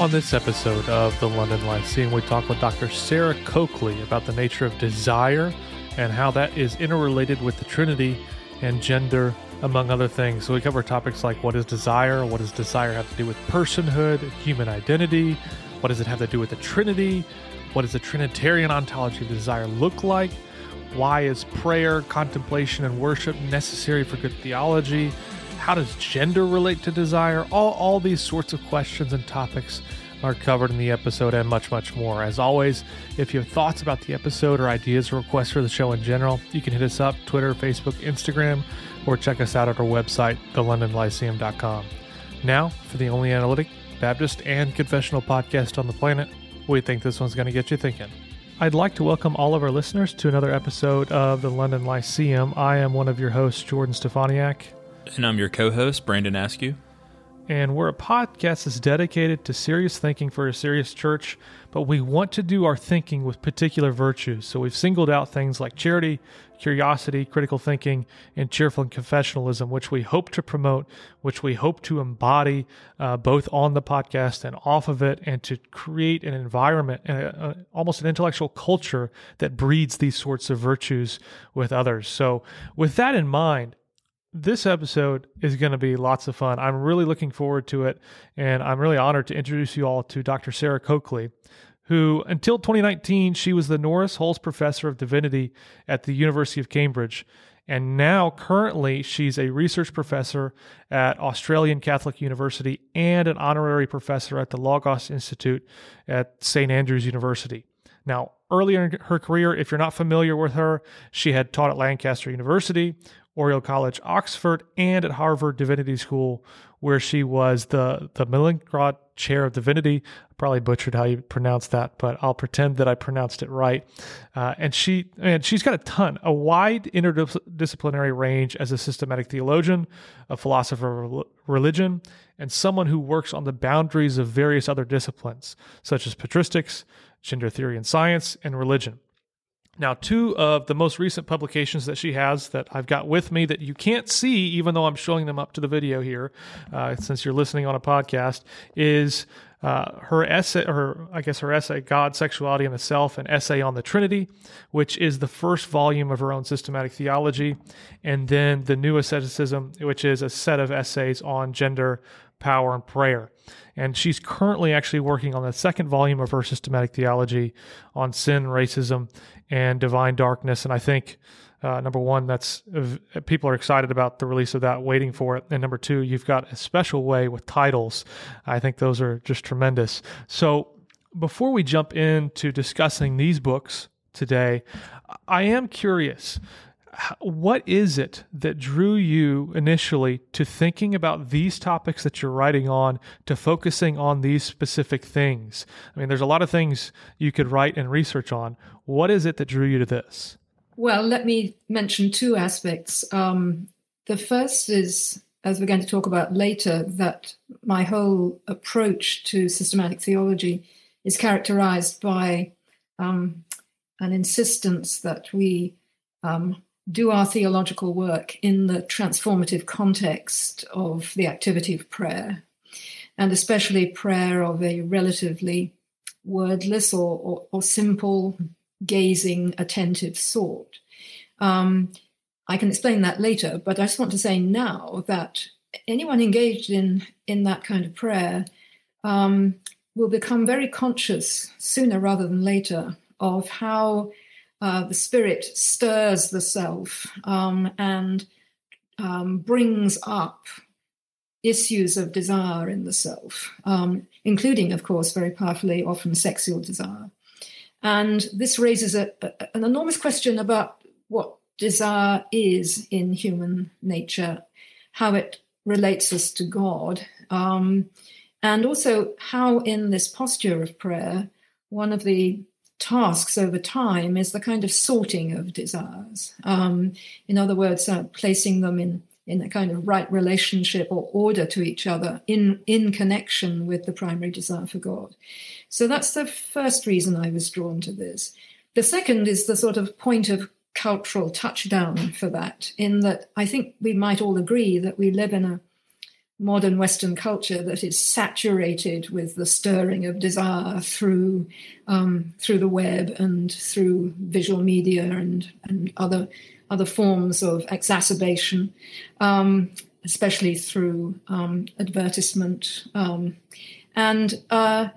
On this episode of the London Lyceum, we talk with Dr. Sarah Coakley about the nature of desire and how that is interrelated with the Trinity and gender, among other things. So we cover topics like what is desire, what does desire have to do with personhood, human identity, what does it have to do with the Trinity, what does the Trinitarian ontology of desire look like, why is prayer, contemplation, and worship necessary for good theology? How does gender relate to desire? All, all these sorts of questions and topics are covered in the episode and much, much more. As always, if you have thoughts about the episode or ideas or requests for the show in general, you can hit us up Twitter, Facebook, Instagram, or check us out at our website, thelondonlyceum.com. Now, for the only analytic, Baptist, and confessional podcast on the planet, we think this one's going to get you thinking. I'd like to welcome all of our listeners to another episode of the London Lyceum. I am one of your hosts, Jordan Steffaniak. And I'm your co host, Brandon Askew. And we're a podcast that's dedicated to serious thinking for a serious church, but we want to do our thinking with particular virtues. So we've singled out things like charity, curiosity, critical thinking, and cheerful and confessionalism, which we hope to promote, which we hope to embody uh, both on the podcast and off of it, and to create an environment, uh, almost an intellectual culture that breeds these sorts of virtues with others. So, with that in mind, this episode is going to be lots of fun. I'm really looking forward to it, and I'm really honored to introduce you all to Dr. Sarah Coakley, who, until 2019, she was the Norris Hulse Professor of Divinity at the University of Cambridge. And now, currently, she's a research professor at Australian Catholic University and an honorary professor at the Logos Institute at St. Andrews University. Now, earlier in her career, if you're not familiar with her, she had taught at Lancaster University, Oriel College, Oxford, and at Harvard Divinity School, where she was the the Mallinckrodt Chair of Divinity. I probably butchered how you pronounce that, but I'll pretend that I pronounced it right. Uh, and she and she's got a ton, a wide interdisciplinary range as a systematic theologian, a philosopher of religion, and someone who works on the boundaries of various other disciplines such as patristics, gender theory and science, and religion. Now, two of the most recent publications that she has that I've got with me that you can't see, even though I'm showing them up to the video here, uh, since you're listening on a podcast, is uh, her essay, her I guess her essay, God, Sexuality, and the Self, an essay on the Trinity, which is the first volume of her own systematic theology, and then the New Asceticism, which is a set of essays on gender, power, and prayer. And she's currently actually working on the second volume of her systematic theology on sin, racism, and divine darkness. And I think uh, number one, that's people are excited about the release of that, waiting for it. And number two, you've got a special way with titles. I think those are just tremendous. So before we jump into discussing these books today, I am curious what is it that drew you initially to thinking about these topics that you're writing on to focusing on these specific things? I mean there's a lot of things you could write and research on. What is it that drew you to this? Well let me mention two aspects. Um, the first is as we're going to talk about later that my whole approach to systematic theology is characterized by um, an insistence that we um, do our theological work in the transformative context of the activity of prayer, and especially prayer of a relatively wordless or, or, or simple, gazing, attentive sort. Um, I can explain that later, but I just want to say now that anyone engaged in, in that kind of prayer um, will become very conscious sooner rather than later of how uh, the spirit stirs the self um, and um, brings up issues of desire in the self, um, including, of course, very powerfully, often sexual desire. And this raises a, a, an enormous question about what desire is in human nature, how it relates us to God, um, and also how, in this posture of prayer, one of the tasks over time is the kind of sorting of desires. Um, in other words, uh, placing them in in a kind of right relationship or order to each other in in connection with the primary desire for God. So that's the first reason I was drawn to this. The second is the sort of point of cultural touchdown for that, in that I think we might all agree that we live in a modern Western culture that is saturated with the stirring of desire through um, through the web and through visual media and and other other forms of exacerbation, um, especially through um, advertisement. Um, and uh,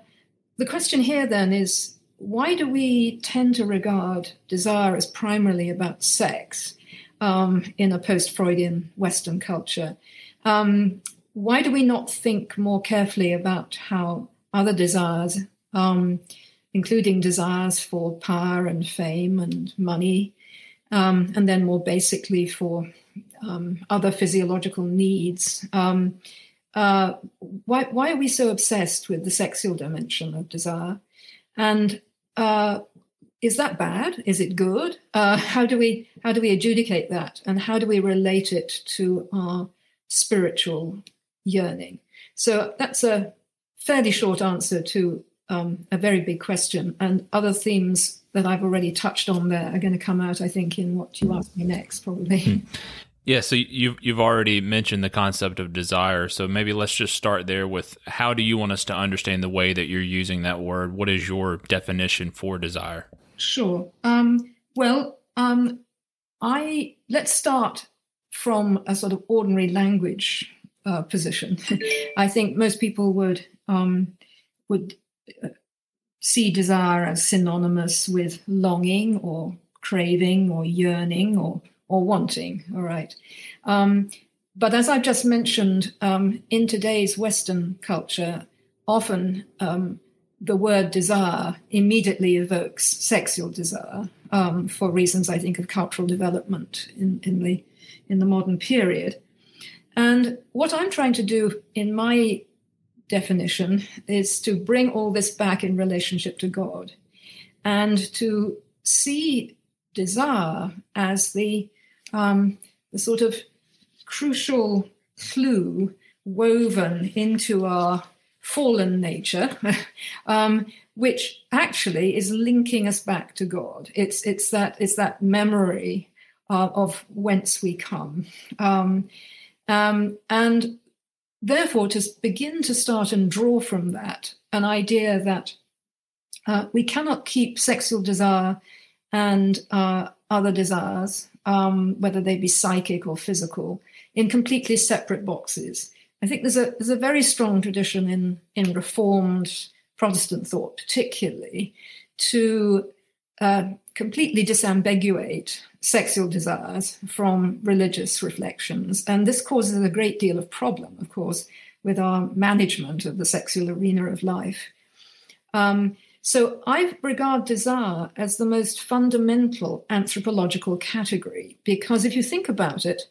the question here then is why do we tend to regard desire as primarily about sex um, in a post Freudian Western culture? Um, why do we not think more carefully about how other desires, um, including desires for power and fame and money, um, and then more basically for um, other physiological needs, um, uh, why, why are we so obsessed with the sexual dimension of desire? And uh, is that bad? Is it good? Uh, how do we how do we adjudicate that, and how do we relate it to our spiritual yearning? So that's a fairly short answer to um, a very big question. And other themes that I've already touched on there are going to come out, I think, in what you ask me next, probably. Hmm. Yeah, so you've you've already mentioned the concept of desire. So maybe let's just start there with how do you want us to understand the way that you're using that word? What is your definition for desire? Sure. Um, well, um, I let's start from a sort of ordinary language uh, position. I think most people would um, would uh, see desire as synonymous with longing or craving or yearning or or wanting. All right. Um, but as I've just mentioned, um, in today's Western culture, often um, the word desire immediately evokes sexual desire um, for reasons, I think, of cultural development in, in the in the modern period. And what I'm trying to do in my definition is to bring all this back in relationship to God and to see desire as the, um, the sort of crucial clue woven into our fallen nature, um, which actually is linking us back to God. It's it's that it's that memory uh, of whence we come. Um, um, and therefore, to begin to start and draw from that an idea that uh, we cannot keep sexual desire and uh, other desires, um, whether they be psychic or physical, in completely separate boxes. I think there's a there's a very strong tradition in in Reformed Protestant thought, particularly, to uh, completely disambiguate sexual desires from religious reflections. And this causes a great deal of problem, of course, with our management of the sexual arena of life. Um, so I regard desire as the most fundamental anthropological category because if you think about it,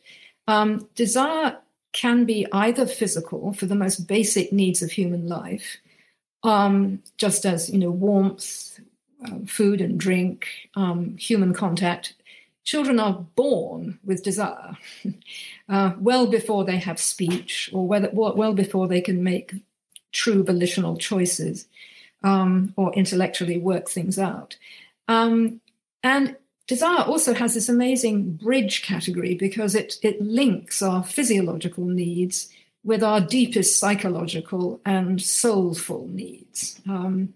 um, desire can be either physical for the most basic needs of human life, um, just as you know warmth, uh, food and drink, um, human contact, children are born with desire uh, well before they have speech or whether, well before they can make true volitional choices um, or intellectually work things out. Um, and desire also has this amazing bridge category because it, it links our physiological needs with our deepest psychological and soulful needs. Um,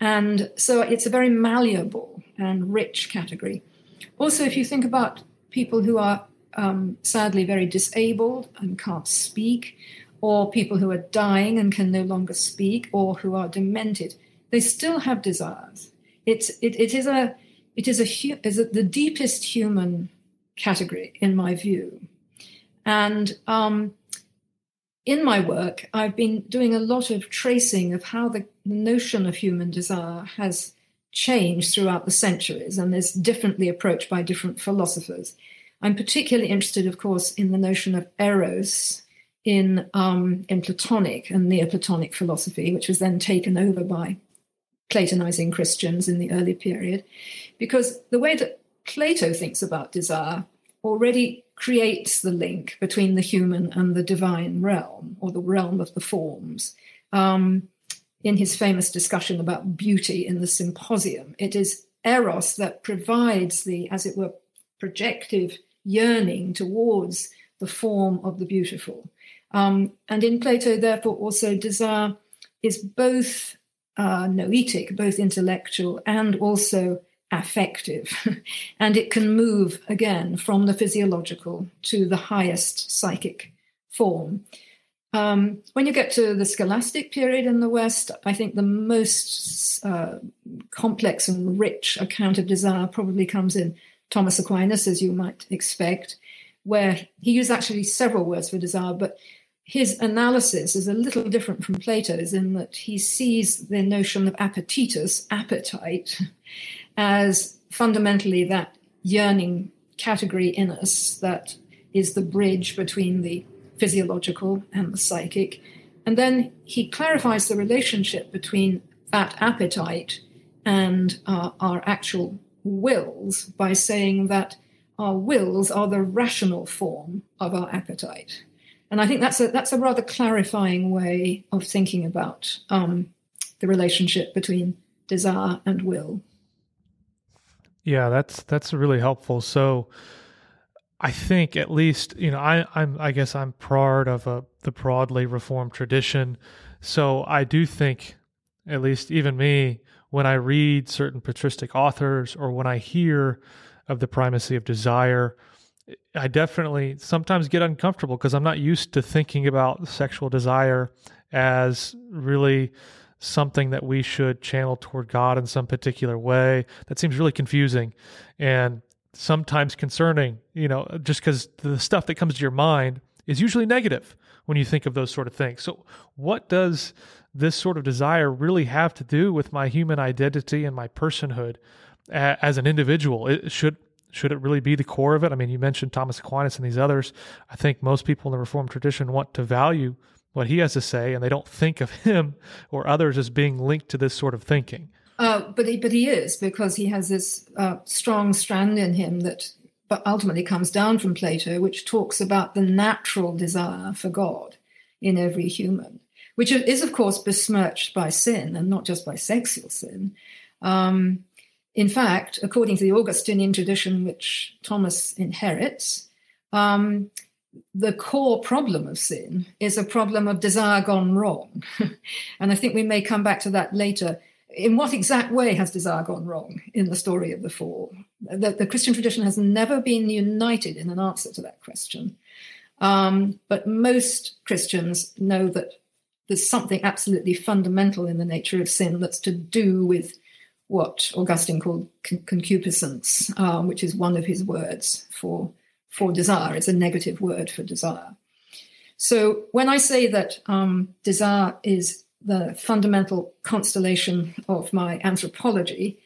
and so it's a very malleable and rich category. Also, if you think about people who are um, sadly very disabled and can't speak, or people who are dying and can no longer speak, or who are demented, they still have desires. It's it, it is a it is a is a, the deepest human category in my view, and um, in my work, I've been doing a lot of tracing of how the notion of human desire has changed throughout the centuries and is differently approached by different philosophers. I'm particularly interested, of course, in the notion of eros in, um, in Platonic and Neoplatonic philosophy, which was then taken over by Platonizing Christians in the early period, because the way that Plato thinks about desire already creates the link between the human and the divine realm, or the realm of the forms. Um, in his famous discussion about beauty in the symposium. It is Eros that provides the, as it were, projective yearning towards the form of the beautiful. Um, and in Plato, therefore, also desire is both uh, noetic, both intellectual and also affective. and it can move again from the physiological to the highest psychic form. Um, when you get to the scholastic period in the West, I think the most uh, complex and rich account of desire probably comes in Thomas Aquinas, as you might expect, where he used actually several words for desire, but his analysis is a little different from Plato's in that he sees the notion of appetitus, appetite, as fundamentally that yearning category in us that is the bridge between the physiological and the psychic. And then he clarifies the relationship between that appetite and uh, our actual wills by saying that our wills are the rational form of our appetite. And I think that's a that's a rather clarifying way of thinking about um, the relationship between desire and will. Yeah, that's that's really helpful. So I think at least you know I I'm I guess I'm proud of a the broadly reformed tradition, so I do think at least even me when I read certain patristic authors or when I hear of the primacy of desire, I definitely sometimes get uncomfortable because I'm not used to thinking about sexual desire as really something that we should channel toward God in some particular way. That seems really confusing. And sometimes concerning, you know, just because the stuff that comes to your mind is usually negative when you think of those sort of things. So, what does this sort of desire really have to do with my human identity and my personhood as an individual? It should should it really be the core of it? I mean, you mentioned Thomas Aquinas and these others. I think most people in the Reformed tradition want to value what he has to say, and they don't think of him or others as being linked to this sort of thinking. Uh, but he, but he is because he has this uh, strong strand in him that, but ultimately comes down from Plato, which talks about the natural desire for God in every human, which is of course besmirched by sin and not just by sexual sin. Um, in fact, according to the Augustinian tradition, which Thomas inherits, um, the core problem of sin is a problem of desire gone wrong. and I think we may come back to that later in what exact way has desire gone wrong in the story of the fall? The, the Christian tradition has never been united in an answer to that question. Um, but most Christians know that there's something absolutely fundamental in the nature of sin that's to do with what Augustine called con- concupiscence, um, which is one of his words for, for desire. It's a negative word for desire. So when I say that um, desire is the fundamental constellation of my anthropology,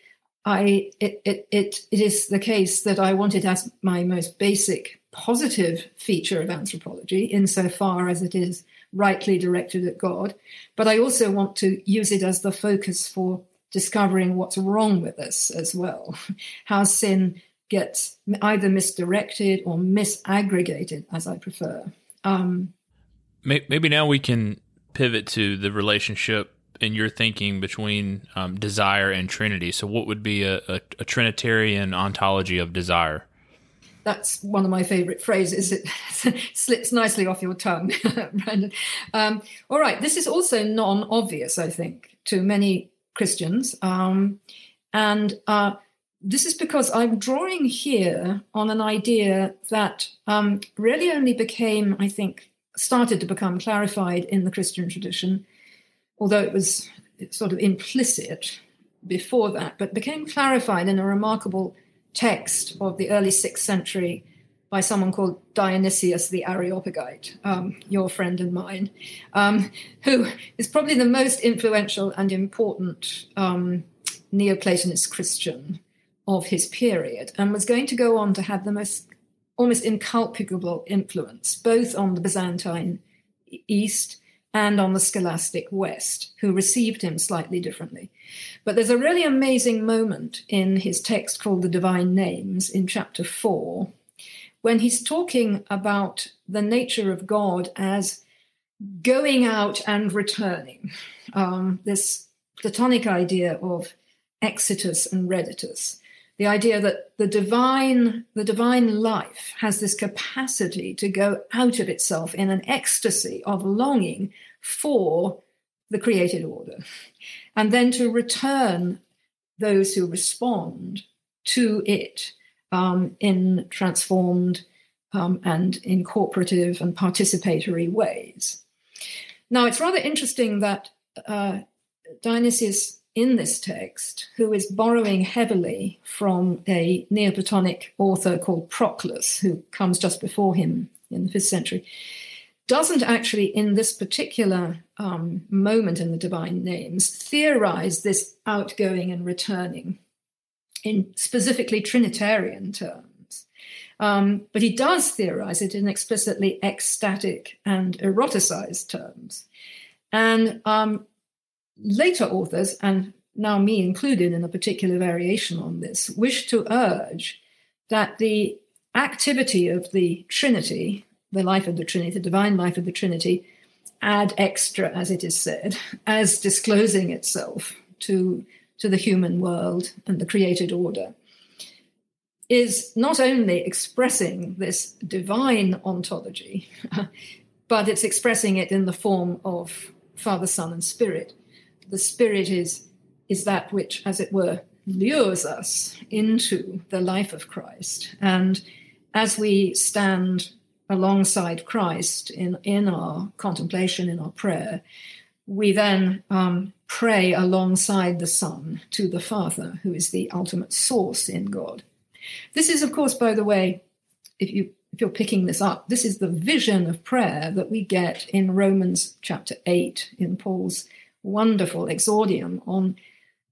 I it, it, it, it is the case that I want it as my most basic positive feature of anthropology, insofar as it is rightly directed at God. But I also want to use it as the focus for discovering what's wrong with us as well, how sin gets either misdirected or misaggregated, as I prefer. Um, Maybe now we can pivot to the relationship in your thinking between um, desire and Trinity. So, what would be a, a, a, Trinitarian ontology of desire? That's one of my favorite phrases. It slips nicely off your tongue, Brandon. Um, all right, this is also non obvious, I think, to many Christians. Um, and uh, this is because I'm drawing here on an idea that um, really only became, I think, started to become clarified in the Christian tradition, although it was sort of implicit before that, but became clarified in a remarkable text of the early sixth century by someone called Dionysius the Areopagite, um, your friend and mine, um, who is probably the most influential and important um, Neoplatonist Christian of his period, and was going to go on to have the most almost incalculable influence, both on the Byzantine East and on the Scholastic West, who received him slightly differently. But there's a really amazing moment in his text called The Divine Names in chapter 4, when he's talking about the nature of God as going out and returning. Um, this Platonic idea of exitus and redditus the idea that the divine, the divine life has this capacity to go out of itself in an ecstasy of longing for the created order, and then to return those who respond to it um, in transformed um, and incorporative and participatory ways. Now, it's rather interesting that uh, Dionysius in this text, who is borrowing heavily from a Neoplatonic author called Proclus, who comes just before him in the fifth century, doesn't actually, in this particular um, moment in the divine names, theorize this outgoing and returning in specifically Trinitarian terms. Um, but he does theorize it in explicitly ecstatic and eroticized terms. And um, later authors, and now me included in a particular variation on this, wish to urge that the activity of the Trinity, the life of the Trinity, the divine life of the Trinity, ad extra, as it is said, as disclosing itself to, to the human world and the created order, is not only expressing this divine ontology, but it's expressing it in the form of Father, Son, and Spirit the spirit is is that which, as it were, lures us into the life of Christ. And as we stand alongside Christ in, in our contemplation, in our prayer, we then um, pray alongside the Son to the Father, who is the ultimate source in God. This is, of course, by the way, if you if you're picking this up, this is the vision of prayer that we get in Romans chapter 8 in Paul's wonderful exordium on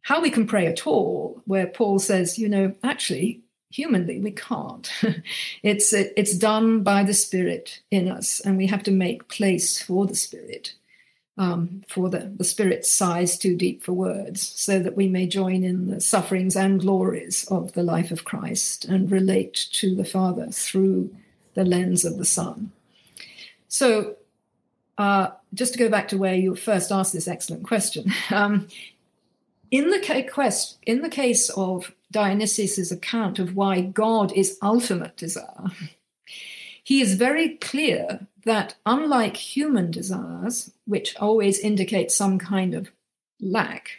how we can pray at all, where Paul says, you know, actually, humanly, we can't. it's it's done by the Spirit in us, and we have to make place for the Spirit, um, for the, the Spirit's sighs too deep for words, so that we may join in the sufferings and glories of the life of Christ and relate to the Father through the lens of the Son. So uh, just to go back to where you first asked this excellent question, um, in the case in the case of Dionysius's account of why God is ultimate desire, he is very clear that unlike human desires, which always indicate some kind of lack,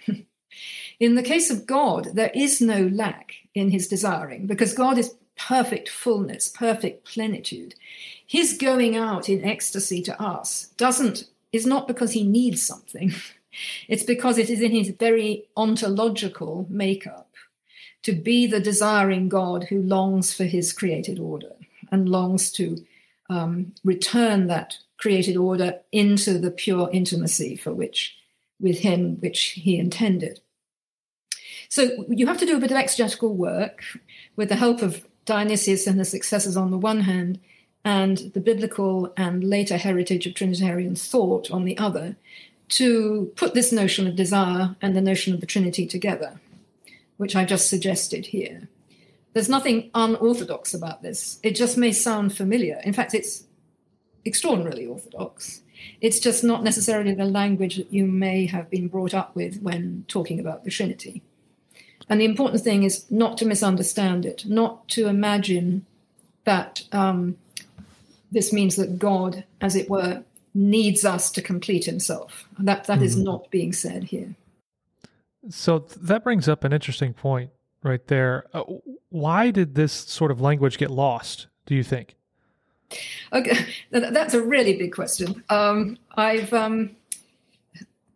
in the case of God, there is no lack in his desiring because God is perfect fullness, perfect plenitude his going out in ecstasy to us doesn't is not because he needs something. It's because it is in his very ontological makeup to be the desiring God who longs for his created order and longs to um, return that created order into the pure intimacy for which, with him, which he intended. So you have to do a bit of exegetical work with the help of Dionysius and his successors on the one hand, and the biblical and later heritage of Trinitarian thought on the other, to put this notion of desire and the notion of the Trinity together, which I just suggested here. There's nothing unorthodox about this. It just may sound familiar. In fact, it's extraordinarily orthodox. It's just not necessarily the language that you may have been brought up with when talking about the Trinity. And the important thing is not to misunderstand it, not to imagine that um, this means that God, as it were, needs us to complete himself. That that mm-hmm. is not being said here. So that brings up an interesting point right there. Uh, why did this sort of language get lost, do you think? Okay, that's a really big question. Um, I've um,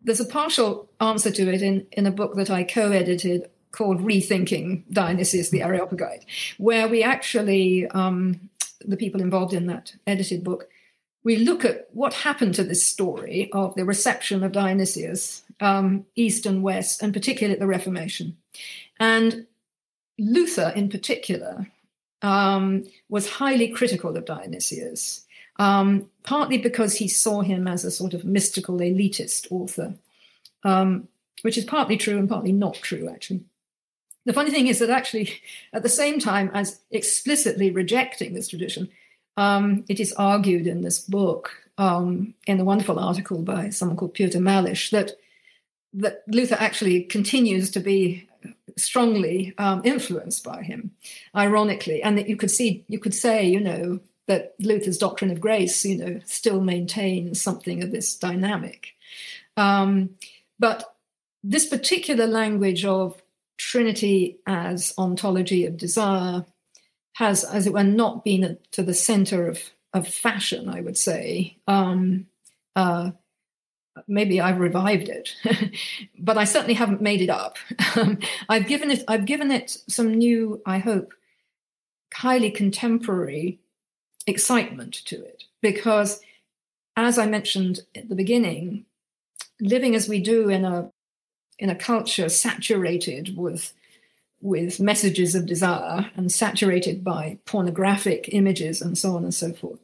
there's a partial answer to it in, in a book that I co-edited called Rethinking Dionysius the Areopagite, where we actually um, the people involved in that edited book, we look at what happened to this story of the reception of Dionysius, um, East and West, and particularly at the Reformation. And Luther, in particular, um, was highly critical of Dionysius, um, partly because he saw him as a sort of mystical elitist author, um, which is partly true and partly not true, actually. The funny thing is that actually, at the same time as explicitly rejecting this tradition, um, it is argued in this book, um, in a wonderful article by someone called Piotr Malysz, that that Luther actually continues to be strongly um, influenced by him, ironically, and that you could see, you could say, you know, that Luther's doctrine of grace, you know, still maintains something of this dynamic. Um, but this particular language of Trinity as ontology of desire has, as it were, not been to the center of, of fashion, I would say. Um, uh, maybe I've revived it, but I certainly haven't made it up. Um, I've given it, I've given it some new, I hope, highly contemporary excitement to it because, as I mentioned at the beginning, living as we do in a in a culture saturated with with messages of desire and saturated by pornographic images and so on and so forth,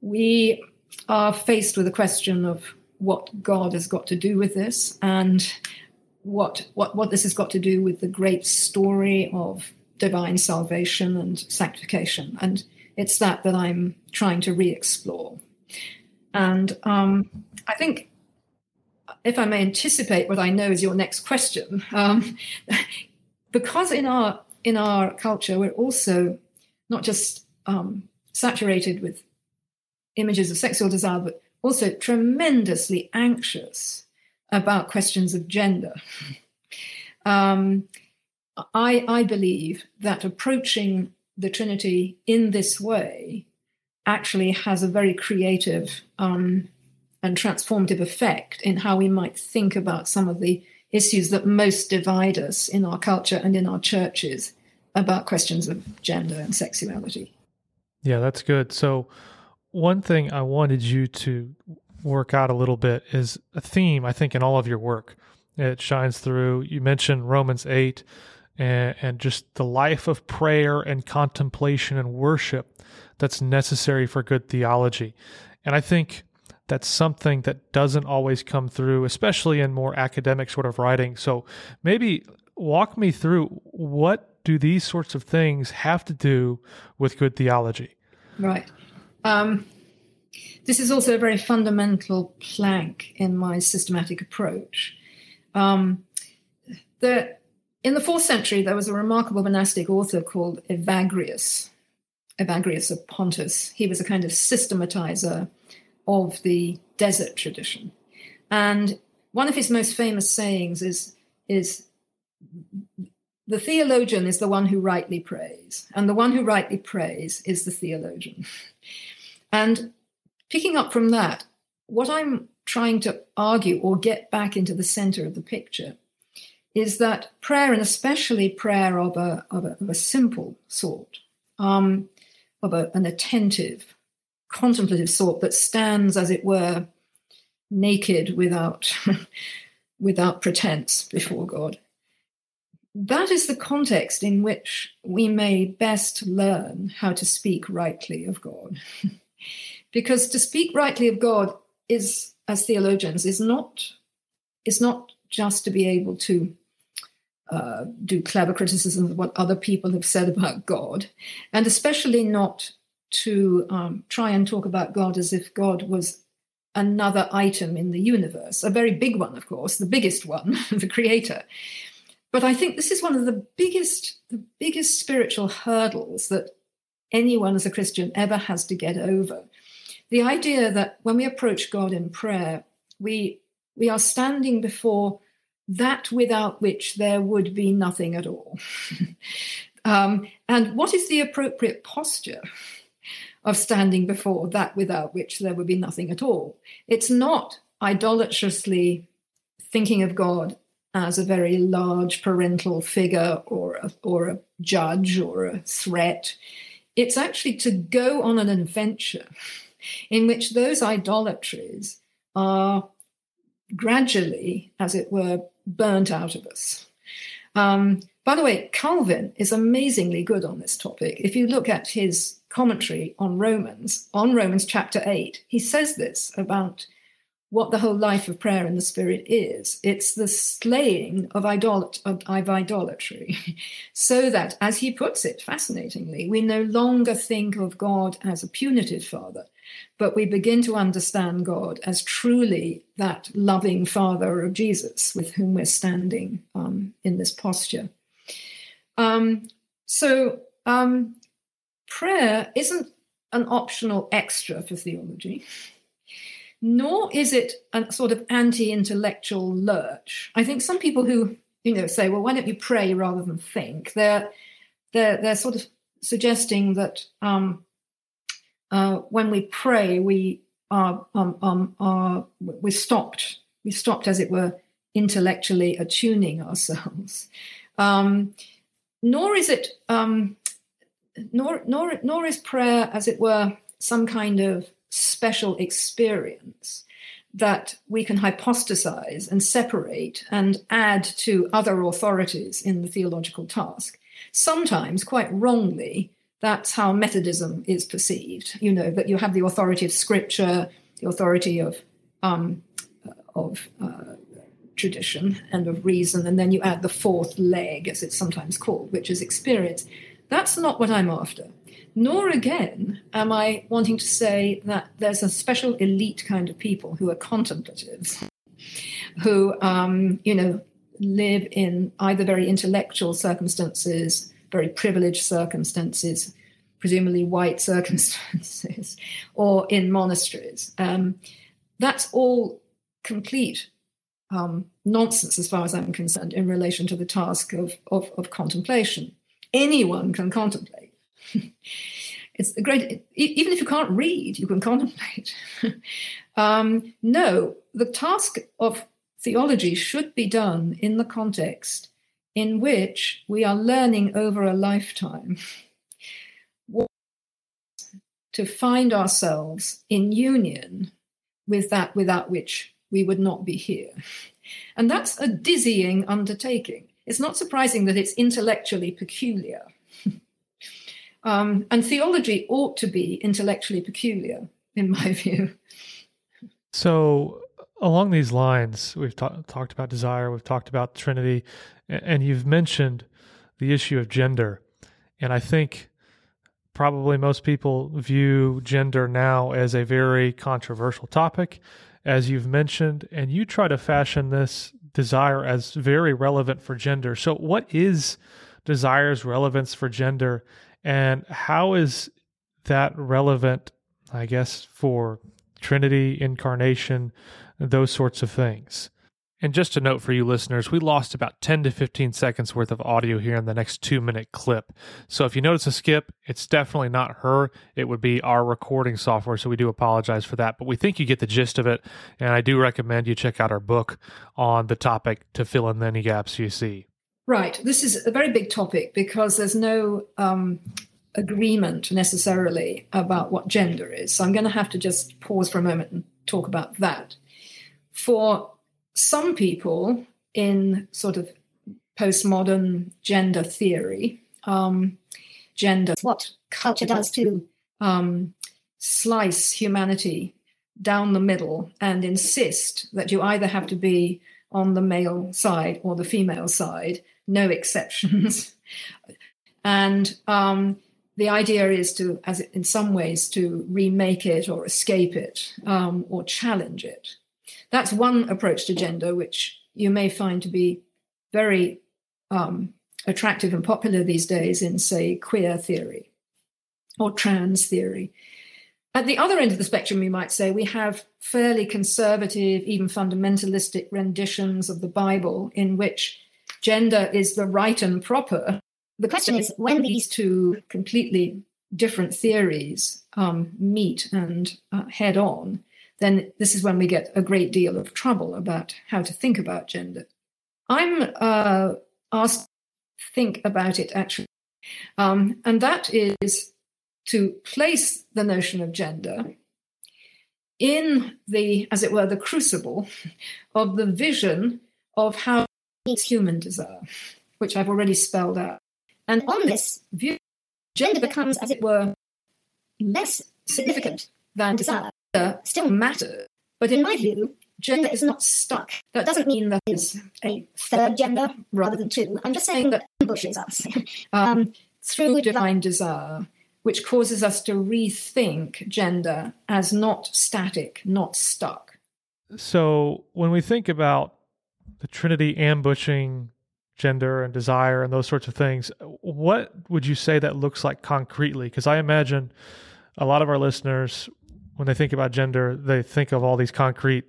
we are faced with the question of what God has got to do with this and what what what this has got to do with the great story of divine salvation and sanctification. And it's that that I'm trying to re-explore. And um, I think if I may anticipate what I know is your next question, um, because in our in our culture we're also not just um, saturated with images of sexual desire, but also tremendously anxious about questions of gender. Um, I, I believe that approaching the Trinity in this way actually has a very creative um, and transformative effect in how we might think about some of the issues that most divide us in our culture and in our churches about questions of gender and sexuality. Yeah, that's good. So, one thing I wanted you to work out a little bit is a theme, I think, in all of your work. It shines through. You mentioned Romans 8 and, and just the life of prayer and contemplation and worship that's necessary for good theology. And I think that's something that doesn't always come through, especially in more academic sort of writing. So maybe walk me through what do these sorts of things have to do with good theology? Right. Um, this is also a very fundamental plank in my systematic approach. Um, the, in the fourth century, there was a remarkable monastic author called Evagrius, Evagrius of Pontus. He was a kind of systematizer of the desert tradition. And one of his most famous sayings is, is the theologian is the one who rightly prays, and the one who rightly prays is the theologian. And picking up from that, what I'm trying to argue or get back into the center of the picture is that prayer, and especially prayer of a, of a, of a simple sort, um, of a, an attentive, contemplative sort that stands, as it were, naked without, without pretense before God. That is the context in which we may best learn how to speak rightly of God. because to speak rightly of God is, as theologians, is not, is not just to be able to uh, do clever criticism of what other people have said about God, and especially not to um, try and talk about God as if God was another item in the universe, a very big one, of course, the biggest one, the creator. But I think this is one of the biggest, the biggest spiritual hurdles that anyone as a Christian ever has to get over. The idea that when we approach God in prayer, we we are standing before that without which there would be nothing at all. um, and what is the appropriate posture of standing before that without which there would be nothing at all? It's not idolatrously thinking of God as a very large parental figure or a, or a judge or a threat. It's actually to go on an adventure in which those idolatries are gradually, as it were, burnt out of us. Um, by the way, Calvin is amazingly good on this topic. If you look at his commentary on Romans, on Romans chapter 8, he says this about what the whole life of prayer in the Spirit is. It's the slaying of, idolat- of, of idolatry, so that, as he puts it fascinatingly, we no longer think of God as a punitive father, but we begin to understand God as truly that loving Father of Jesus with whom we're standing um, in this posture. Um, so um, prayer isn't an optional extra for theology, nor is it a sort of anti-intellectual lurch. I think some people who you know say, "Well, why don't you pray rather than think?" They're they're they're sort of suggesting that um, uh, when we pray, we are um, um, are we stopped we stopped, as it were, intellectually attuning ourselves. Um, nor is it um, nor nor nor is prayer, as it were, some kind of special experience that we can hypostasize and separate and add to other authorities in the theological task. Sometimes, quite wrongly, that's how Methodism is perceived. You know that you have the authority of Scripture, the authority of um, of uh, tradition and of reason, and then you add the fourth leg, as it's sometimes called, which is experience. That's not what I'm after. Nor again am I wanting to say that there's a special elite kind of people who are contemplatives, who, um, you know, live in either very intellectual circumstances, very privileged circumstances, presumably white circumstances, or in monasteries. Um, that's all complete um, nonsense as far as I'm concerned in relation to the task of, of, of contemplation. Anyone can contemplate. it's a great, even if you can't read, you can contemplate. um, no, the task of theology should be done in the context in which we are learning over a lifetime to find ourselves in union with that without which we would not be here. And that's a dizzying undertaking. It's not surprising that it's intellectually peculiar. um, and theology ought to be intellectually peculiar, in my view. So, along these lines, we've ta- talked about desire, we've talked about Trinity, and you've mentioned the issue of gender. And I think probably most people view gender now as a very controversial topic as you've mentioned, and you try to fashion this desire as very relevant for gender. So, what is desire's relevance for gender, and how is that relevant, I guess, for Trinity, incarnation, those sorts of things? And just a note for you listeners, we lost about 10 to 15 seconds worth of audio here in the next two minute clip. So if you notice a skip, it's definitely not her. It would be our recording software. So we do apologize for that. But we think you get the gist of it. And I do recommend you check out our book on the topic to fill in any gaps you see. Right. This is a very big topic because there's no um, agreement necessarily about what gender is. So I'm going to have to just pause for a moment and talk about that. For some people in sort of postmodern gender theory, um, gender, what culture does to um, slice humanity down the middle and insist that you either have to be on the male side or the female side, no exceptions. and um, the idea is to, as in some ways, to remake it or escape it um, or challenge it. That's one approach to gender, which you may find to be very um, attractive and popular these days in, say, queer theory or trans theory. At the other end of the spectrum, you might say, we have fairly conservative, even fundamentalistic renditions of the Bible in which gender is the right and proper. The question is when these two completely different theories um, meet and uh, head on, then this is when we get a great deal of trouble about how to think about gender. I'm uh, asked to think about it actually, um, and that is to place the notion of gender in the, as it were, the crucible of the vision of how human desire, which I've already spelled out. And on this view, gender becomes, as it were, less significant than desire still matter. But in my view, gender is not stuck. That doesn't mean that there's a third gender rather than two. I'm just saying that ambushes us um, through divine desire, which causes us to rethink gender as not static, not stuck. So when we think about the Trinity ambushing gender and desire and those sorts of things. What would you say that looks like concretely? Because I imagine a lot of our listeners, when they think about gender, they think of all these concrete,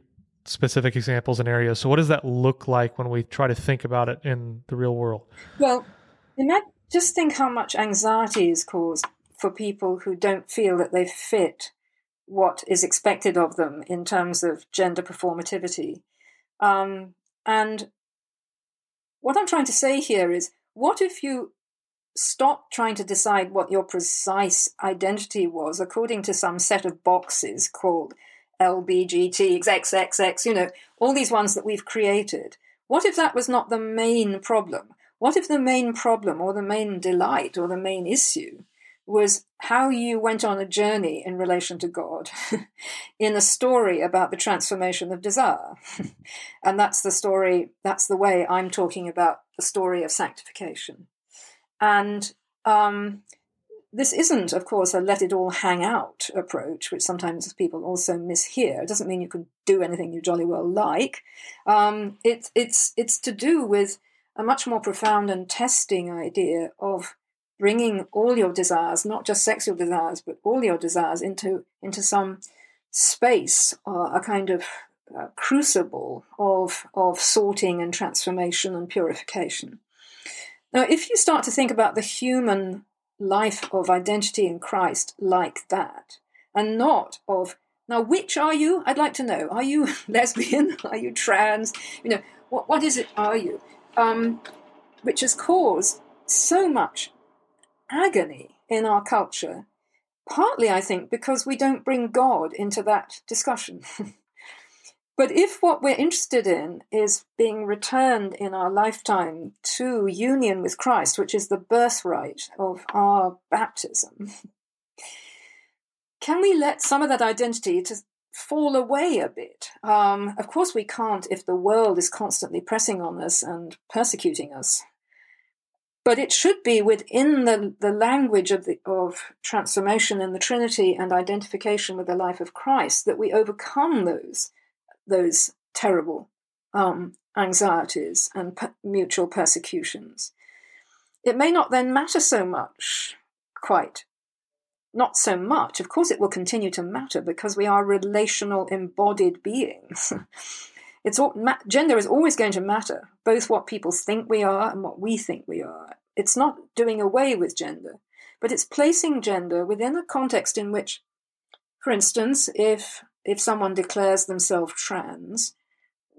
specific examples and areas. So, what does that look like when we try to think about it in the real world? Well, just think how much anxiety is caused for people who don't feel that they fit what is expected of them in terms of gender performativity. Um, and what I'm trying to say here is what if you stop trying to decide what your precise identity was according to some set of boxes called LBGT, XXX, you know, all these ones that we've created? What if that was not the main problem? What if the main problem or the main delight or the main issue was how you went on a journey in relation to God in a story about the transformation of desire. and that's the story, that's the way I'm talking about the story of sanctification. And um, this isn't, of course, a let it all hang out approach, which sometimes people also mishear. It doesn't mean you can do anything you jolly well like. Um, it, it's, it's to do with a much more profound and testing idea of bringing all your desires, not just sexual desires, but all your desires into into some space, uh, a kind of uh, crucible of of sorting and transformation and purification. Now, if you start to think about the human life of identity in Christ like that, and not of now, which are you? I'd like to know. Are you lesbian? Are you trans? You know, what, what is it? Are you? Um, which has caused so much agony in our culture, partly, I think, because we don't bring God into that discussion. but if what we're interested in is being returned in our lifetime to union with Christ, which is the birthright of our baptism, can we let some of that identity to fall away a bit? Um, of course, we can't if the world is constantly pressing on us and persecuting us but it should be within the, the language of, the, of transformation in the Trinity and identification with the life of Christ that we overcome those, those terrible um, anxieties and mutual persecutions. It may not then matter so much, quite. Not so much. Of course, it will continue to matter because we are relational, embodied beings. It's all, gender is always going to matter, both what people think we are and what we think we are. It's not doing away with gender, but it's placing gender within a context in which, for instance, if if someone declares themselves trans,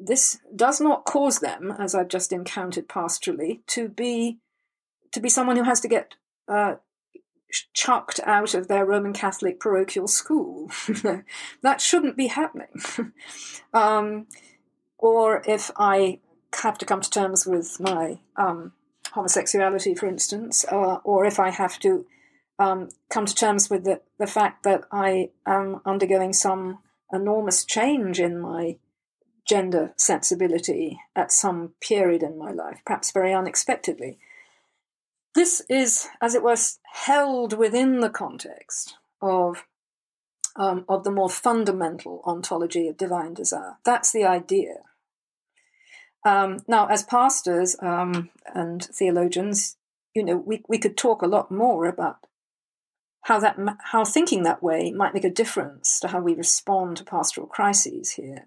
this does not cause them, as I've just encountered pastorally, to be to be someone who has to get uh, chucked out of their Roman Catholic parochial school. that shouldn't be happening. um, or if I have to come to terms with my um, homosexuality, for instance, uh, or if I have to um, come to terms with the, the fact that I am undergoing some enormous change in my gender sensibility at some period in my life, perhaps very unexpectedly. This is, as it were, held within the context of um, of the more fundamental ontology of divine desire. That's the idea. Um, now, as pastors um, and theologians, you know, we, we could talk a lot more about how that how thinking that way might make a difference to how we respond to pastoral crises here.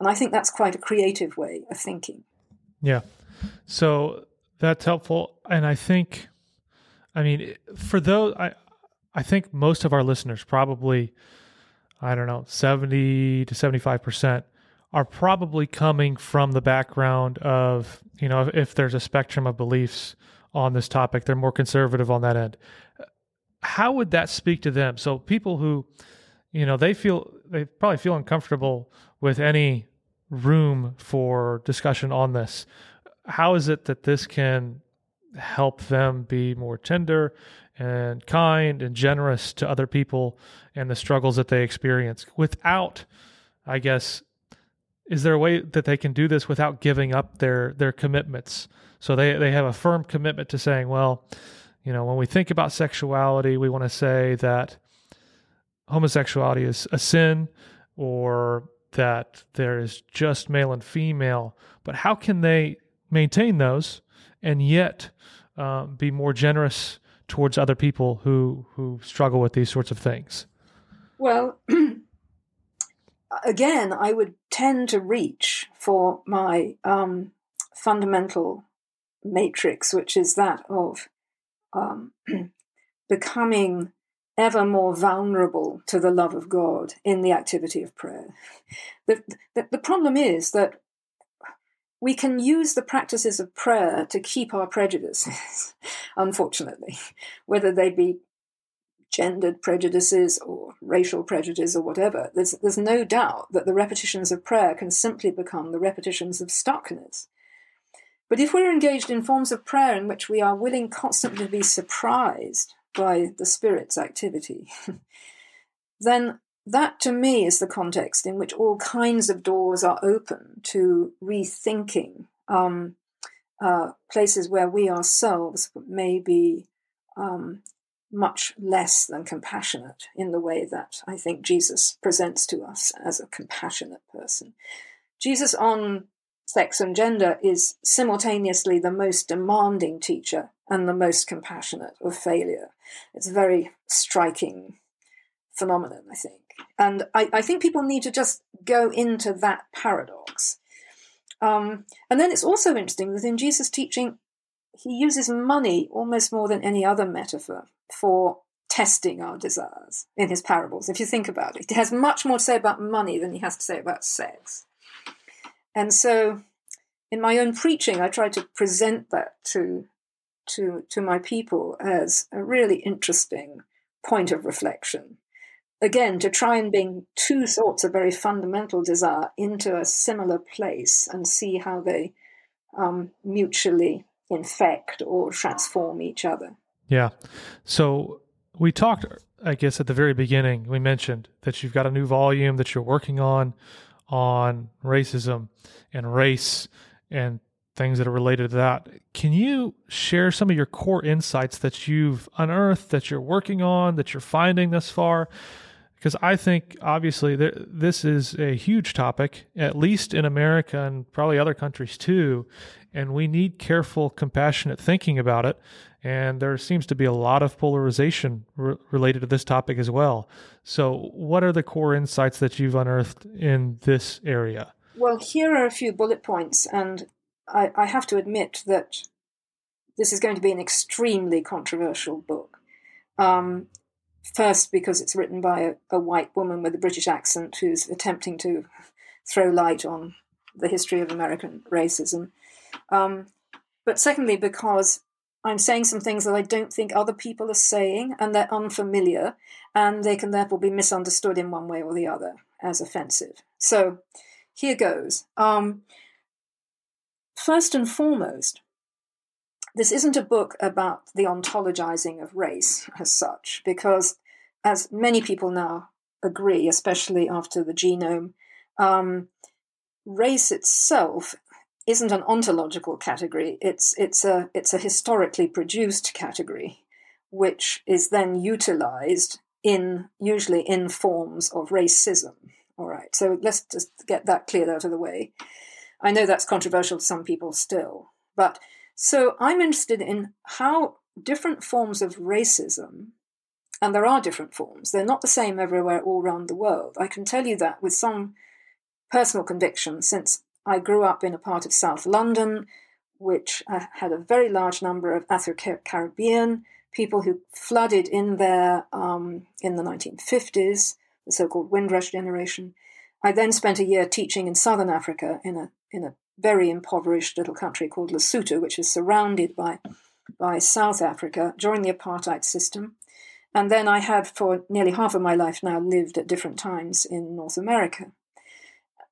And I think that's quite a creative way of thinking. Yeah. So that's helpful. And I think, I mean, for those, I, I think most of our listeners, probably, I don't know, 70 to 75%, are probably coming from the background of, you know, if, if there's a spectrum of beliefs on this topic, they're more conservative on that end. How would that speak to them? So people who, you know, they feel they probably feel uncomfortable with any room for discussion on this. How is it that this can help them be more tender and kind and generous to other people and the struggles that they experience without, I guess, is there a way that they can do this without giving up their their commitments? So they they have a firm commitment to saying, well, you know, when we think about sexuality, we want to say that homosexuality is a sin or that there is just male and female, but how can they maintain those and yet uh, be more generous towards other people who who struggle with these sorts of things? Well, again, I would tend to reach for my um, fundamental matrix, which is that of um, becoming ever more vulnerable to the love of God in the activity of prayer. The, the, the, problem is that we can use the practices of prayer to keep our prejudices, unfortunately, whether they be gendered prejudices or racial prejudice or whatever. There's, there's no doubt that the repetitions of prayer can simply become the repetitions of stuckness. But if we're engaged in forms of prayer in which we are willing constantly to be surprised by the Spirit's activity, then that to me is the context in which all kinds of doors are open to rethinking um, uh, places where we ourselves may be um, much less than compassionate in the way that I think Jesus presents to us as a compassionate person. Jesus on sex and gender is simultaneously the most demanding teacher and the most compassionate of failure. It's a very striking phenomenon, I think. And I, I think people need to just go into that paradox. Um, and then it's also interesting that in Jesus' teaching, he uses money almost more than any other metaphor for testing our desires in his parables. If you think about it, he has much more to say about money than he has to say about sex. And so, in my own preaching, I try to present that to to to my people as a really interesting point of reflection. Again, to try and bring two sorts of very fundamental desire into a similar place and see how they um, mutually infect or transform each other. Yeah. So we talked, I guess, at the very beginning, we mentioned that you've got a new volume that you're working on on racism and race and things that are related to that. Can you share some of your core insights that you've unearthed, that you're working on, that you're finding thus far? Because I think obviously there, this is a huge topic, at least in America and probably other countries too. And we need careful, compassionate thinking about it. And there seems to be a lot of polarization re- related to this topic as well. So, what are the core insights that you've unearthed in this area? Well, here are a few bullet points. And I, I have to admit that this is going to be an extremely controversial book. Um, first, because it's written by a, a, white woman with a British accent who's attempting to throw light on the history of American racism. Um, but secondly, because I'm saying some things that I don't think other people are saying, and they're unfamiliar, and they can therefore be misunderstood in one way or the other as offensive. So here goes. Um, first and foremost, this isn't a book about the ontologizing of race as such, because as many people now agree, especially after the genome, um, race itself isn't an ontological category. It's it's a it's a historically produced category, which is then utilized in usually in forms of racism. All right, so let's just get that cleared out of the way. I know that's controversial to some people still, but so I'm interested in how different forms of racism, and there are different forms, they're not the same everywhere all around the world. I can tell you that with some personal conviction since I grew up in a part of South London which uh, had a very large number of Afro Caribbean people who flooded in there um, in the 1950s, the so called Windrush generation. I then spent a year teaching in southern Africa in a, in a very impoverished little country called Lesotho, which is surrounded by, by South Africa during the apartheid system. And then I have, for nearly half of my life now, lived at different times in North America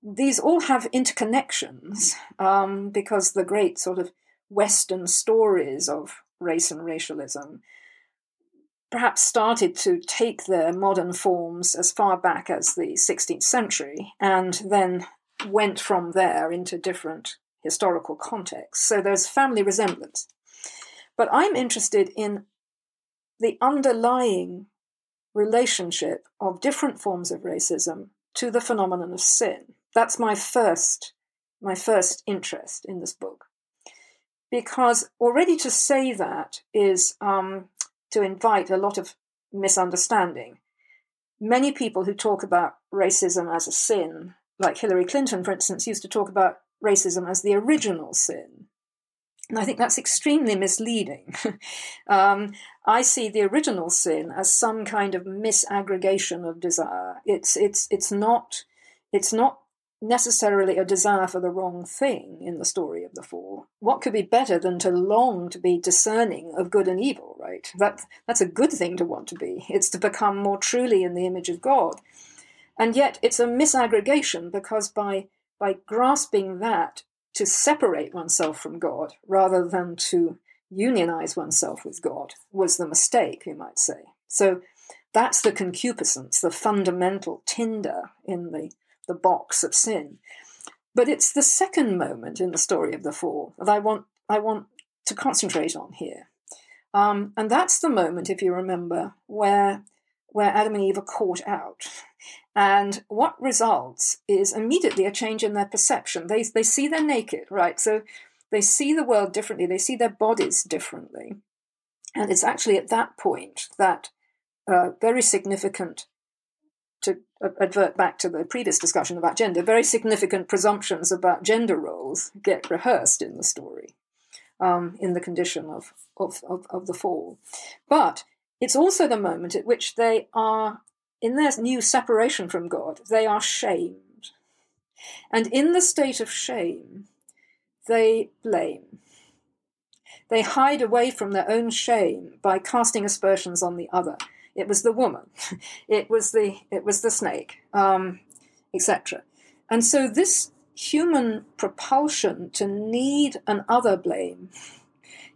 these all have interconnections um, because the great sort of Western stories of race and racialism perhaps started to take their modern forms as far back as the 16th century and then went from there into different historical contexts. So there's family resemblance. But I'm interested in the underlying relationship of different forms of racism to the phenomenon of sin that's my first my first interest in this book. because already to say that is um, to invite a lot of misunderstanding. Many people who talk about racism as a sin, like Hillary Clinton, for instance, used to talk about racism as the original sin. And I think that's extremely misleading. um, I see the original sin as some kind of misaggregation of desire. It's it's it's not it's not necessarily a desire for the wrong thing in the story of the fall. What could be better than to long to be discerning of good and evil, right? That that's a good thing to want to be. It's to become more truly in the image of God. And yet it's a misaggregation because by by grasping that to separate oneself from God rather than to unionize oneself with God was the mistake, you might say. So that's the concupiscence, the fundamental tinder in the the box of sin. But it's the second moment in the story of the fall that I want I want to concentrate on here. Um, and that's the moment, if you remember, where where Adam and Eve are caught out. And what results is immediately a change in their perception. They, they see they're naked, right? So they see the world differently, they see their bodies differently. And it's actually at that point that uh, very significant to advert back to the previous discussion about gender, very significant presumptions about gender roles get rehearsed in the story, um, in the condition of, of, of, of the fall. But it's also the moment at which they are, in their new separation from God, they are shamed. And in the state of shame, they blame. They hide away from their own shame by casting aspersions on the other. It was the woman. It was the it was the snake, um, etc. And so this human propulsion to need an other blame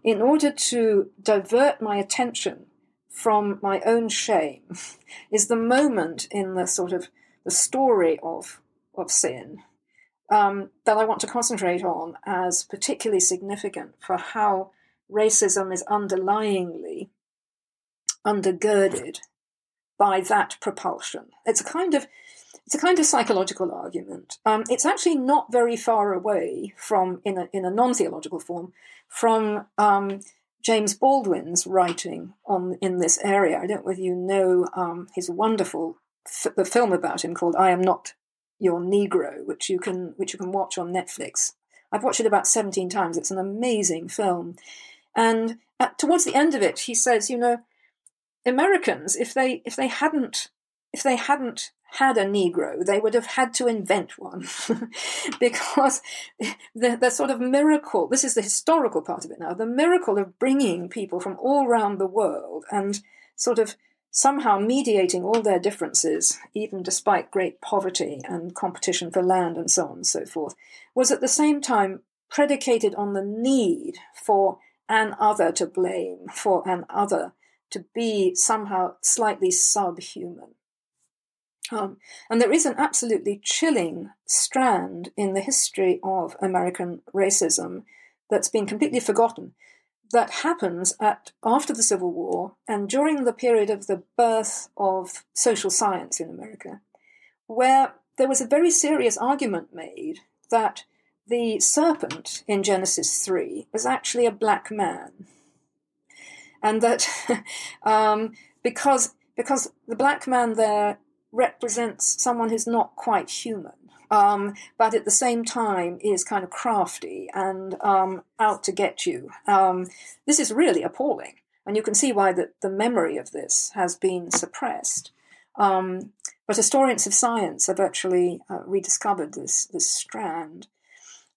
in order to divert my attention from my own shame is the moment in the sort of the story of of sin um, that I want to concentrate on as particularly significant for how racism is underlyingly undergirded by that propulsion. It's a kind of it's a kind of psychological argument. Um, it's actually not very far away from, in a, in a non theological form, from um, James Baldwin's writing on in this area. I don't know whether you know um, his wonderful f- the film about him called "I Am Not Your Negro," which you can which you can watch on Netflix. I've watched it about seventeen times. It's an amazing film, and at, towards the end of it, he says, you know, Americans, if they if they hadn't if they hadn't had a Negro, they would have had to invent one. Because the, the sort of miracle, this is the historical part of it now, the miracle of bringing people from all around the world and sort of somehow mediating all their differences, even despite great poverty and competition for land and so on and so forth, was at the same time predicated on the need for an other to blame, for an other to be somehow slightly subhuman. Um, and there is an absolutely chilling strand in the history of American racism that's been completely forgotten that happens at after the Civil War and during the period of the birth of social science in America, where there was a very serious argument made that the serpent in Genesis 3 was actually a black man. And that um, because, because the black man there represents someone who's not quite human, um, but at the same time is kind of crafty and um, out to get you. Um, this is really appalling, and you can see why the, the memory of this has been suppressed. Um, but historians of science have actually uh, rediscovered this this strand.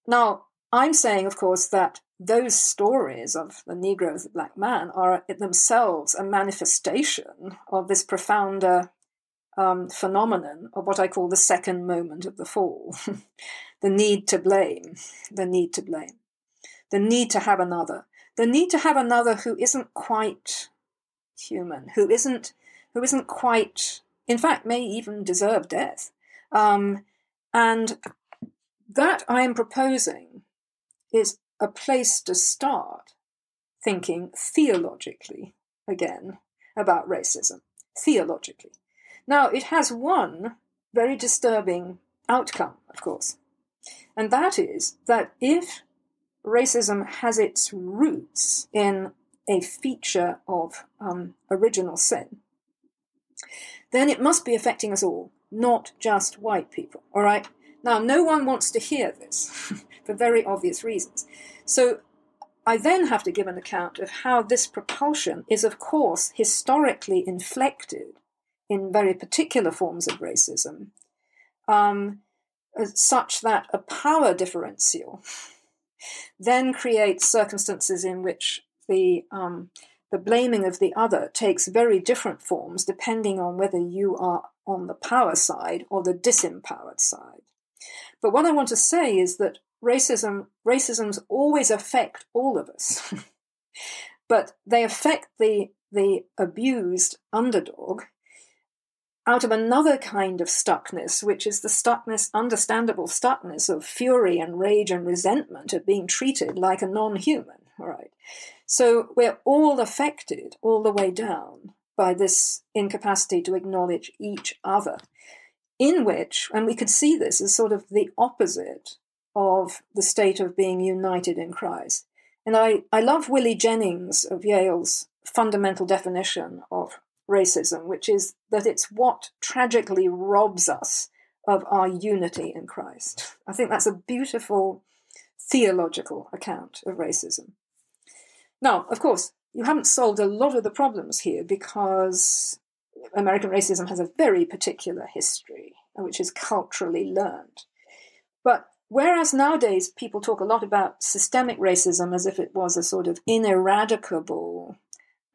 Now, I'm saying, of course, that those stories of the Negro as the black man are themselves a manifestation of this profounder um, phenomenon of what I call the second moment of the fall. The need to blame, the need to blame, the need to have another, the need to have another who isn't quite human, who isn't, who isn't quite, in fact, may even deserve death. Um, and that I am proposing is a place to start thinking theologically again about racism. Theologically. Now, it has one very disturbing outcome, of course, and that is that if racism has its roots in a feature of um, original sin, then it must be affecting us all, not just white people. All right? Now, no one wants to hear this for very obvious reasons. So I then have to give an account of how this propulsion is, of course, historically inflected in very particular forms of racism, um, such that a power differential then creates circumstances in which the um, the blaming of the other takes very different forms depending on whether you are on the power side or the disempowered side. But what I want to say is that racism racisms always affect all of us, but they affect the the abused underdog out of another kind of stuckness, which is the stuckness, understandable stuckness of fury and rage and resentment at being treated like a non human. Right. So we're all affected all the way down by this incapacity to acknowledge each other, in which, and we could see this as sort of the opposite of the state of being united in Christ. And I, I love Willie Jennings of Yale's fundamental definition of racism, which is that it's what tragically robs us of our unity in Christ. I think that's a beautiful theological account of racism. Now, of course, you haven't solved a lot of the problems here because American racism has a very particular history, which is culturally learned. But whereas nowadays people talk a lot about systemic racism as if it was a sort of ineradicable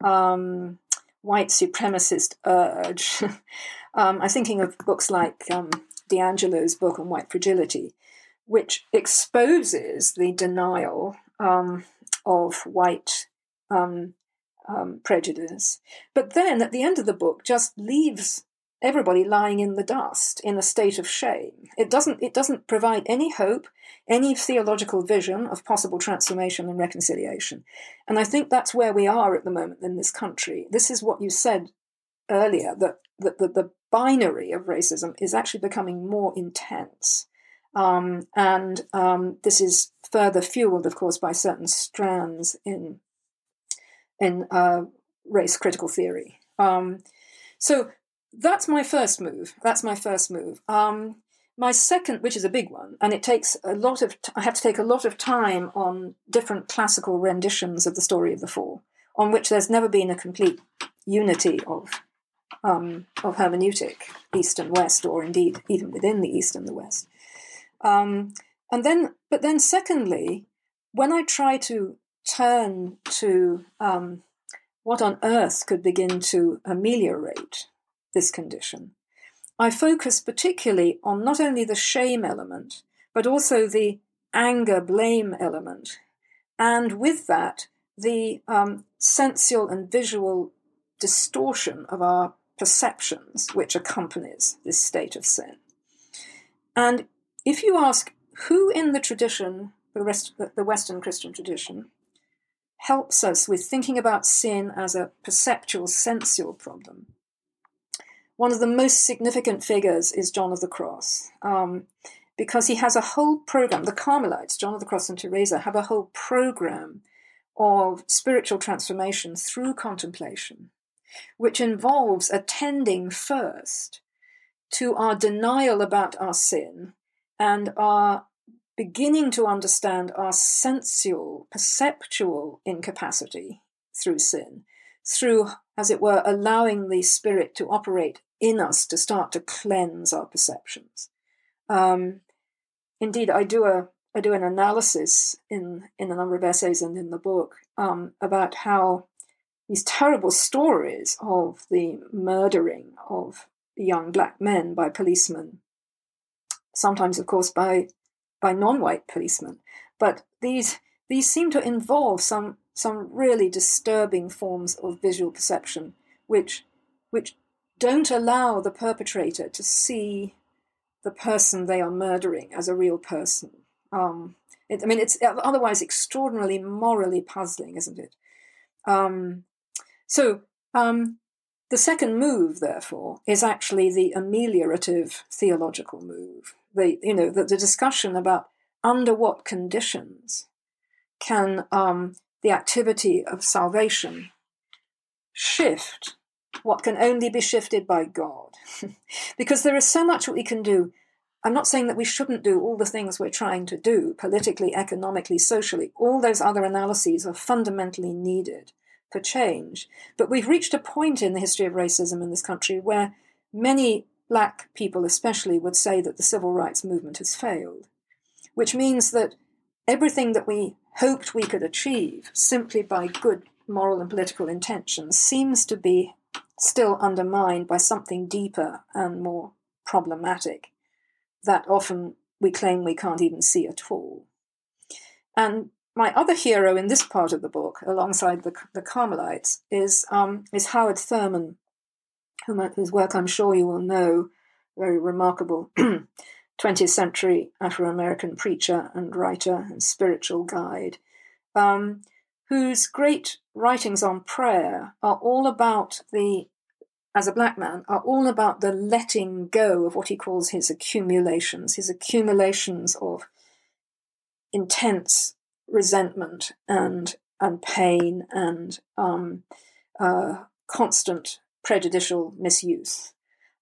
um, white supremacist urge. um, I'm thinking of books like um, DiAngelo's book on white fragility, which exposes the denial um, of white um, um, prejudice. But then at the end of the book, just leaves everybody lying in the dust in a state of shame. It doesn't, it doesn't provide any hope, any theological vision of possible transformation and reconciliation. And I think that's where we are at the moment in this country. This is what you said earlier that, that, that the binary of racism is actually becoming more intense. Um, and um, this is further fueled, of course, by certain strands in in uh, race critical theory. Um, so that's my first move. That's my first move. Um, my second, which is a big one, and it takes a lot of, t- I have to take a lot of time on different classical renditions of the story of the fall, on which there's never been a complete unity of um, of hermeneutic, East and West, or indeed even within the East and the West. Um, and then, but then, secondly, when I try to turn to um, what on earth could begin to ameliorate this condition. I focus particularly on not only the shame element, but also the anger blame element, and with that, the um, sensual and visual distortion of our perceptions which accompanies this state of sin. And if you ask who in the tradition, the, rest, the Western Christian tradition, helps us with thinking about sin as a perceptual, sensual problem, one of the most significant figures is John of the Cross, um, because he has a whole program. The Carmelites, John of the Cross and Teresa, have a whole program of spiritual transformation through contemplation, which involves attending first to our denial about our sin and our beginning to understand our sensual, perceptual incapacity through sin, through, as it were, allowing the Spirit to operate in us to start to cleanse our perceptions. Um, indeed, I do a I do an analysis in in a number of essays and in the book um, about how these terrible stories of the murdering of young black men by policemen, sometimes, of course, by by non-white policemen, but these these seem to involve some some really disturbing forms of visual perception, which which don't allow the perpetrator to see the person they are murdering as a real person. Um, it, I mean, it's otherwise extraordinarily morally puzzling, isn't it? Um, so um, the second move, therefore, is actually the ameliorative theological move. The you know the, the discussion about under what conditions can um, the activity of salvation shift what can only be shifted by God. because there is so much we can do. I'm not saying that we shouldn't do all the things we're trying to do, politically, economically, socially. All those other analyses are fundamentally needed for change. But we've reached a point in the history of racism in this country where many black people, especially, would say that the civil rights movement has failed, which means that everything that we hoped we could achieve simply by good moral and political intentions seems to be still undermined by something deeper and more problematic that often we claim we can't even see at all. And my other hero in this part of the book, alongside the, the Carmelites, is, um, is Howard Thurman, whose work I'm sure you will know, very remarkable 20th century Afro American preacher and writer and spiritual guide. Um, whose great writings on prayer are all about the, as a black man, are all about the letting go of what he calls his accumulations, his accumulations of intense resentment and and pain and um, uh, constant prejudicial misuse.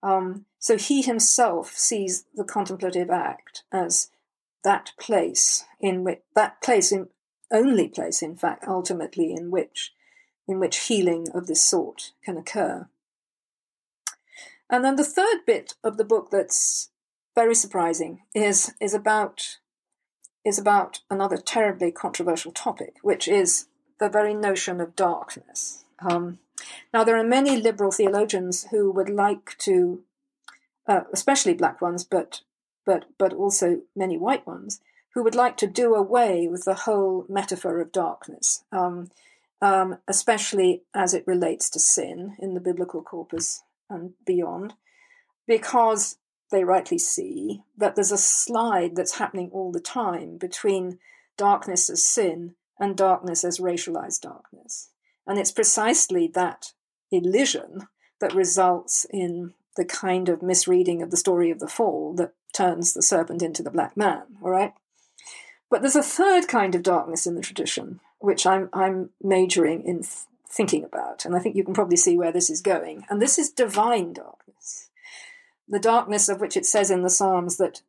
Um, so he himself sees the contemplative act as that place in which that place in only place, in fact, ultimately in which in which healing of this sort can occur. And then the third bit of the book that's very surprising is is about is about another terribly controversial topic, which is the very notion of darkness. Um, now, there are many liberal theologians who would like to, uh, especially black ones, but but but also many white ones, who would like to do away with the whole metaphor of darkness, um, um, especially as it relates to sin in the biblical corpus and beyond, because they rightly see that there's a slide that's happening all the time between darkness as sin and darkness as racialized darkness. And it's precisely that elision that results in the kind of misreading of the story of the fall that turns the serpent into the black man, all right? But there's a third kind of darkness in the tradition, which I'm, I'm majoring in th- thinking about. And I think you can probably see where this is going. And this is divine darkness. The darkness of which it says in the Psalms that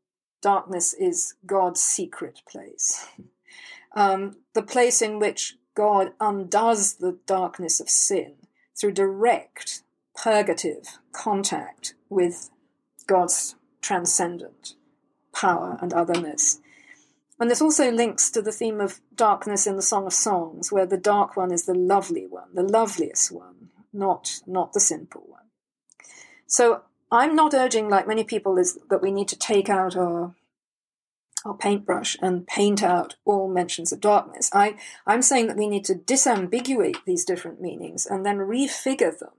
darkness is God's secret place. Um, the place in which God undoes the darkness of sin through direct purgative contact with God's transcendent power and otherness. And this also links to the theme of darkness in the Song of Songs, where the dark one is the lovely one, the loveliest one, not, not the simple one. So I'm not urging, like many people, is that we need to take out our our paintbrush and paint out all mentions of darkness. I, I'm saying that we need to disambiguate these different meanings and then refigure them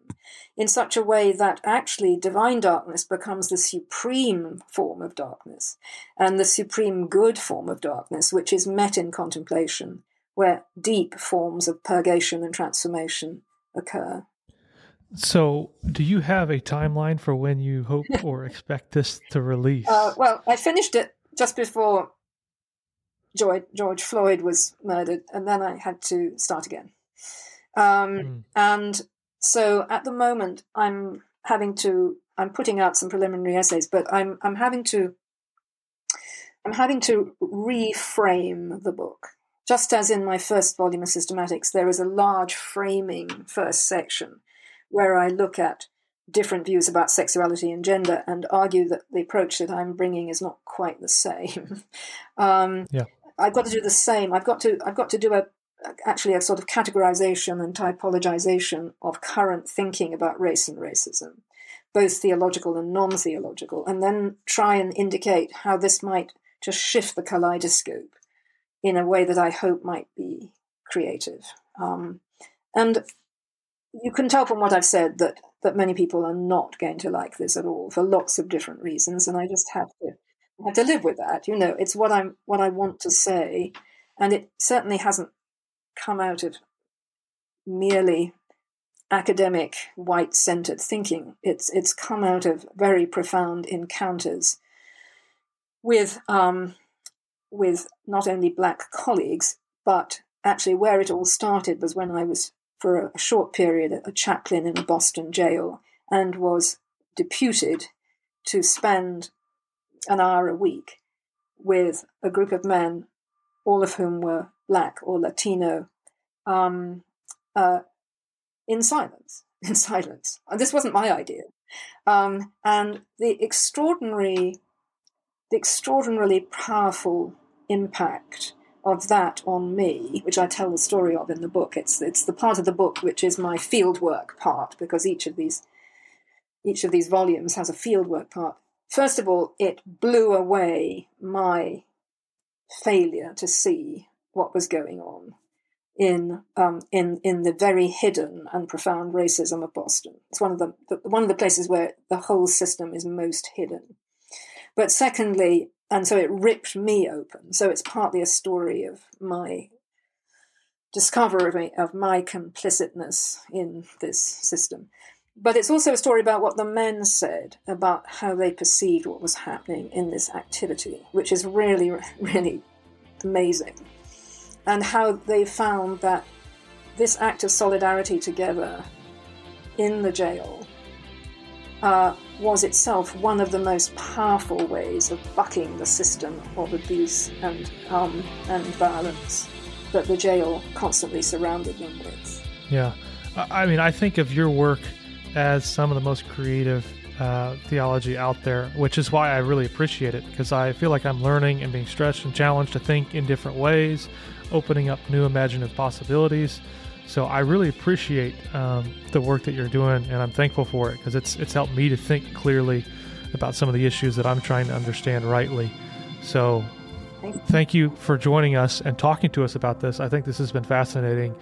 in such a way that actually divine darkness becomes the supreme form of darkness and the supreme good form of darkness, which is met in contemplation, where deep forms of purgation and transformation occur. So, do you have a timeline for when you hope or expect this to release? Uh, well, I finished it just before George, George Floyd was murdered, and then I had to start again. Um, mm. And so at the moment, I'm having to. I'm putting out some preliminary essays, but I'm I'm having to. I'm having to reframe the book. Just as in my first volume of systematics, there is a large framing first section where I look at different views about sexuality and gender and argue that the approach that I'm bringing is not quite the same. um, yeah. I've got to do the same. I've got to I've got to do a actually a sort of categorization and typologization of current thinking about race and racism, both theological and non-theological, and then try and indicate how this might just shift the kaleidoscope in a way that I hope might be creative. Um, and you can tell from what I've said that that many people are not going to like this at all for lots of different reasons, and I just have to have to live with that. You know, it's what I'm what I want to say, and it certainly hasn't come out of merely academic white centered thinking. It's it's come out of very profound encounters with um, with not only black colleagues but actually, where it all started was when I was, for a short period, a chaplain in a Boston jail and was deputed to spend an hour a week with a group of men, all of whom were black or Latino, um, uh, in silence. In silence. And this wasn't my idea. Um, and the extraordinary, the extraordinarily powerful impact of that on me, which I tell the story of in the book. It's it's the part of the book which is my fieldwork part, because each of these each of these volumes has a fieldwork part. First of all, it blew away my failure to see what was going on in um, in in the very hidden and profound racism of Boston. It's one of the, the one of the places where the whole system is most hidden. But secondly, and so it ripped me open. So it's partly a story of my discovery of my complicitness in this system. But it's also a story about what the men said about how they perceived what was happening in this activity, which is really, really amazing and how they found that this act of solidarity together in the jail uh, was itself one of the most powerful ways of bucking the system of abuse and um, and violence that the jail constantly surrounded them with. Yeah, I mean, I think of your work as some of the most creative uh, theology out there, which is why I really appreciate it because I feel like I'm learning and being stretched and challenged to think in different ways, opening up new imaginative possibilities. So I really appreciate um, the work that you're doing, and I'm thankful for it because it's it's helped me to think clearly about some of the issues that I'm trying to understand rightly. So thank you for joining us and talking to us about this. I think this has been fascinating,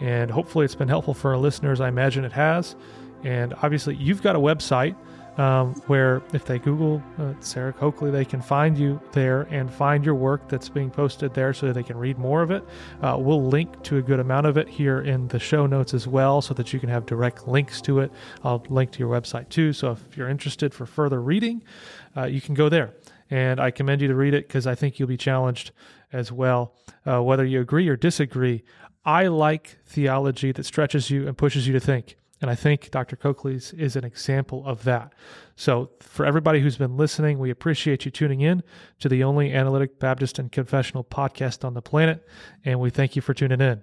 and hopefully it's been helpful for our listeners. I imagine it has. And obviously, you've got a website um, where if they Google uh, Sarah Coakley, they can find you there and find your work that's being posted there so they can read more of it. Uh, we'll link to a good amount of it here in the show notes as well so that you can have direct links to it. I'll link to your website too. So if you're interested for further reading, uh, you can go there. And I commend you to read it because I think you'll be challenged as well. Uh, whether you agree or disagree, I like theology that stretches you and pushes you to think. And I think Dr. Coakley's is an example of that. So, for everybody who's been listening, we appreciate you tuning in to the only analytic Baptist and confessional podcast on the planet. And we thank you for tuning in.